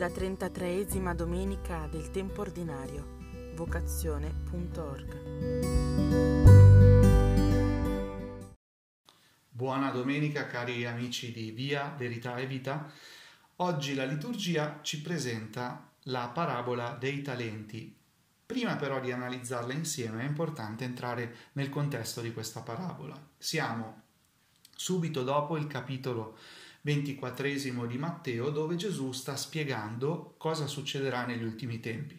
la 33esima domenica del tempo ordinario. Vocazione.org. Buona domenica cari amici di Via Verità e Vita. Oggi la liturgia ci presenta la parabola dei talenti. Prima però di analizzarla insieme è importante entrare nel contesto di questa parabola. Siamo subito dopo il capitolo 24 di Matteo dove Gesù sta spiegando cosa succederà negli ultimi tempi.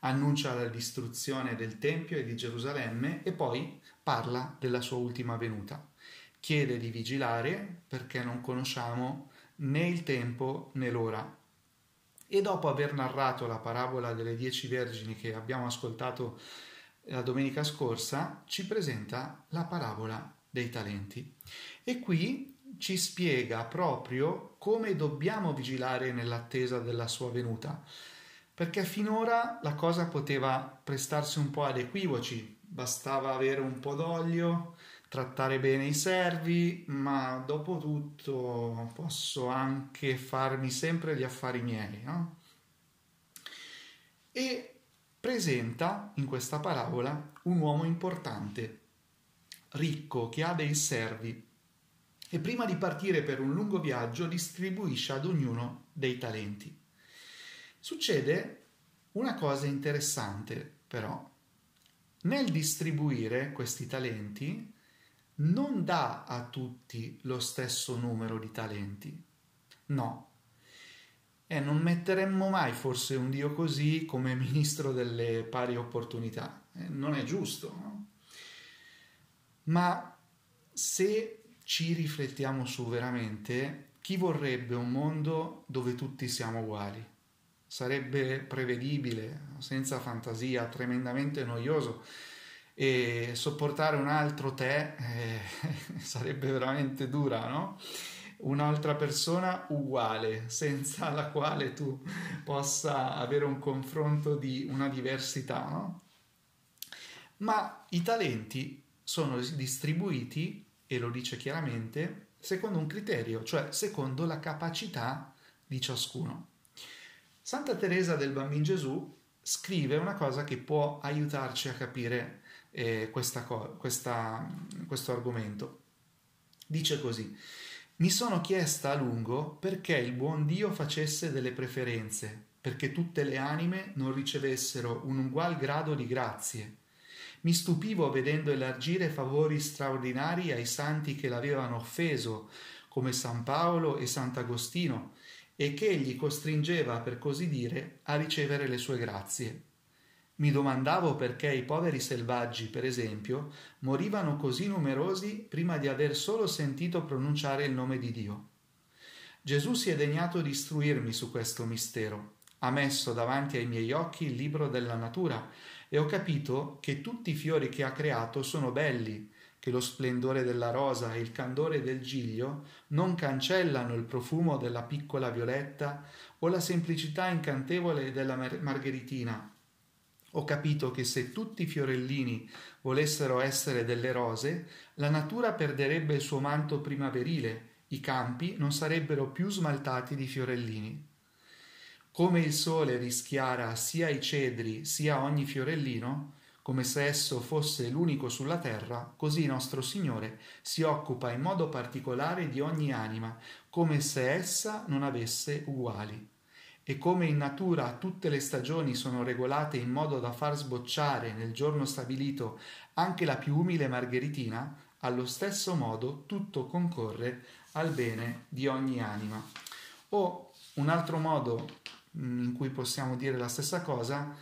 Annuncia la distruzione del Tempio e di Gerusalemme e poi parla della sua ultima venuta. Chiede di vigilare perché non conosciamo né il tempo né l'ora. E dopo aver narrato la parabola delle dieci vergini che abbiamo ascoltato la domenica scorsa, ci presenta la parabola dei talenti. E qui ci spiega proprio come dobbiamo vigilare nell'attesa della sua venuta, perché finora la cosa poteva prestarsi un po' ad equivoci, bastava avere un po' d'olio, trattare bene i servi, ma dopo tutto posso anche farmi sempre gli affari miei. No? E presenta in questa parabola un uomo importante, ricco, che ha dei servi e prima di partire per un lungo viaggio distribuisce ad ognuno dei talenti. Succede una cosa interessante però. Nel distribuire questi talenti non dà a tutti lo stesso numero di talenti. No. E non metteremmo mai forse un Dio così come ministro delle pari opportunità. Eh, non è giusto. No? Ma se ci riflettiamo su veramente, chi vorrebbe un mondo dove tutti siamo uguali? Sarebbe prevedibile, senza fantasia, tremendamente noioso e sopportare un altro te eh, sarebbe veramente dura, no? Un'altra persona uguale, senza la quale tu possa avere un confronto di una diversità, no? Ma i talenti sono distribuiti e lo dice chiaramente, secondo un criterio, cioè secondo la capacità di ciascuno. Santa Teresa del Bambino Gesù scrive una cosa che può aiutarci a capire eh, questa, questa, questo argomento. Dice così, mi sono chiesta a lungo perché il buon Dio facesse delle preferenze, perché tutte le anime non ricevessero un ugual grado di grazie mi stupivo vedendo elargire favori straordinari ai santi che l'avevano offeso, come San Paolo e Sant'Agostino, e che egli costringeva, per così dire, a ricevere le sue grazie. Mi domandavo perché i poveri selvaggi, per esempio, morivano così numerosi prima di aver solo sentito pronunciare il nome di Dio. Gesù si è degnato di istruirmi su questo mistero. Ha messo davanti ai miei occhi il libro della natura e ho capito che tutti i fiori che ha creato sono belli, che lo splendore della rosa e il candore del giglio non cancellano il profumo della piccola violetta o la semplicità incantevole della mar- margheritina. Ho capito che se tutti i fiorellini volessero essere delle rose, la natura perderebbe il suo manto primaverile, i campi non sarebbero più smaltati di fiorellini. Come il sole rischiara sia i cedri sia ogni fiorellino, come se esso fosse l'unico sulla terra, così nostro Signore si occupa in modo particolare di ogni anima, come se essa non avesse uguali. E come in natura tutte le stagioni sono regolate in modo da far sbocciare nel giorno stabilito anche la più umile margheritina, allo stesso modo tutto concorre al bene di ogni anima. O un altro modo in cui possiamo dire la stessa cosa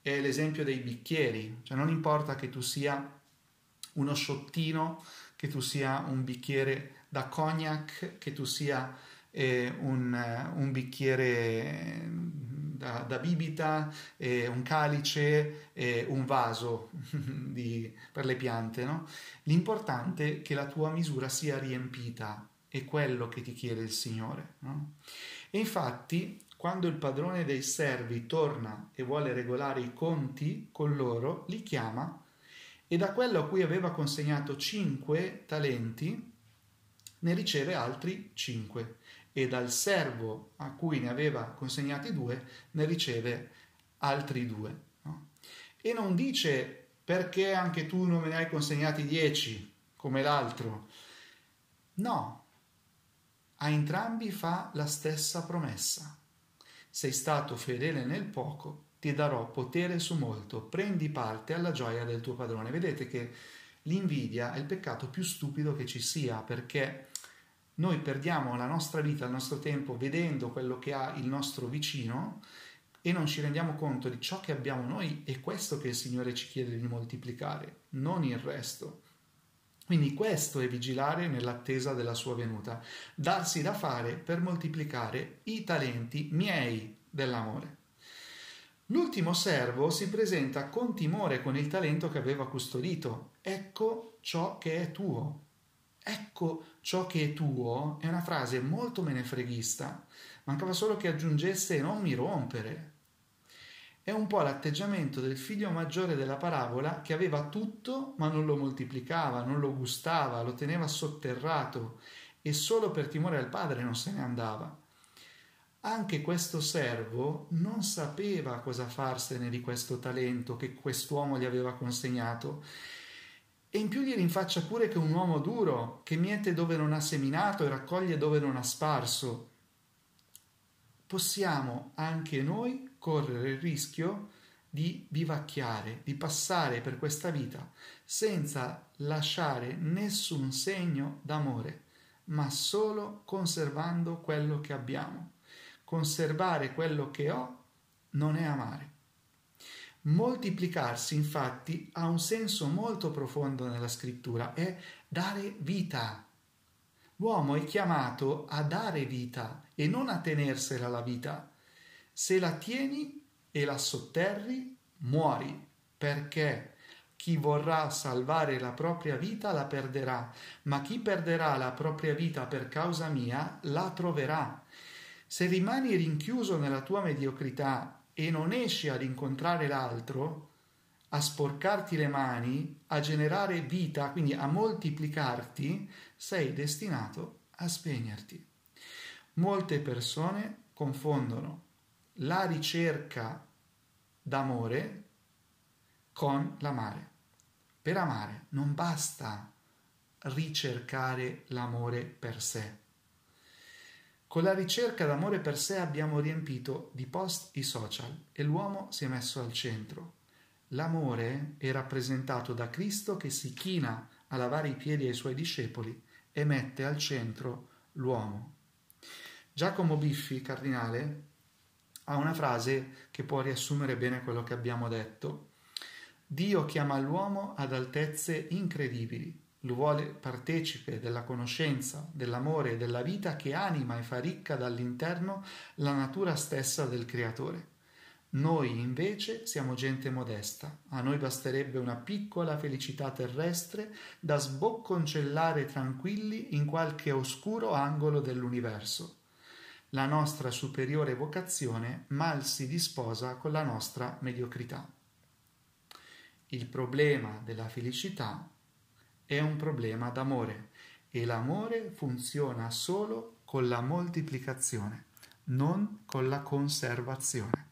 è l'esempio dei bicchieri, cioè non importa che tu sia uno sciottino, che tu sia un bicchiere da cognac, che tu sia eh, un, un, bicchiere da, da bibita, eh, un calice, eh, un vaso di, per le piante. No? L'importante è che la tua misura sia riempita, è quello che ti chiede il Signore. No? E infatti quando il padrone dei servi torna e vuole regolare i conti con loro, li chiama e da quello a cui aveva consegnato cinque talenti ne riceve altri cinque e dal servo a cui ne aveva consegnati due ne riceve altri due. No? E non dice perché anche tu non me ne hai consegnati dieci come l'altro. No, a entrambi fa la stessa promessa. Sei stato fedele nel poco, ti darò potere su molto, prendi parte alla gioia del tuo padrone. Vedete che l'invidia è il peccato più stupido che ci sia perché noi perdiamo la nostra vita, il nostro tempo vedendo quello che ha il nostro vicino e non ci rendiamo conto di ciò che abbiamo noi è questo che il Signore ci chiede di moltiplicare, non il resto. Quindi questo è vigilare nell'attesa della sua venuta, darsi da fare per moltiplicare i talenti miei dell'amore. L'ultimo servo si presenta con timore con il talento che aveva custodito. Ecco ciò che è tuo. Ecco ciò che è tuo è una frase molto menefreghista. Mancava solo che aggiungesse non mi rompere. È un po' l'atteggiamento del figlio maggiore della parabola che aveva tutto ma non lo moltiplicava, non lo gustava, lo teneva sotterrato e solo per timore al padre non se ne andava. Anche questo servo non sapeva cosa farsene di questo talento che quest'uomo gli aveva consegnato e in più gli rinfaccia pure che un uomo duro, che miete dove non ha seminato e raccoglie dove non ha sparso. Possiamo anche noi correre il rischio di vivacchiare, di passare per questa vita senza lasciare nessun segno d'amore, ma solo conservando quello che abbiamo. Conservare quello che ho non è amare. Moltiplicarsi infatti ha un senso molto profondo nella scrittura, è dare vita. L'uomo è chiamato a dare vita e non a tenersela la vita. Se la tieni e la sotterri, muori, perché chi vorrà salvare la propria vita la perderà, ma chi perderà la propria vita per causa mia la troverà. Se rimani rinchiuso nella tua mediocrità e non esci ad incontrare l'altro, a sporcarti le mani, a generare vita, quindi a moltiplicarti, sei destinato a spegnerti. Molte persone confondono la ricerca d'amore con l'amare. Per amare non basta ricercare l'amore per sé con la ricerca d'amore per sé abbiamo riempito di post i social e l'uomo si è messo al centro. L'amore è rappresentato da Cristo che si china a lavare i piedi ai suoi discepoli e mette al centro l'uomo. Giacomo Biffi, cardinale, ha una frase che può riassumere bene quello che abbiamo detto. Dio chiama l'uomo ad altezze incredibili lo vuole partecipe della conoscenza, dell'amore e della vita che anima e fa ricca dall'interno la natura stessa del Creatore. Noi invece siamo gente modesta, a noi basterebbe una piccola felicità terrestre da sbocconcellare tranquilli in qualche oscuro angolo dell'universo. La nostra superiore vocazione mal si disposa con la nostra mediocrità. Il problema della felicità è un problema d'amore e l'amore funziona solo con la moltiplicazione, non con la conservazione.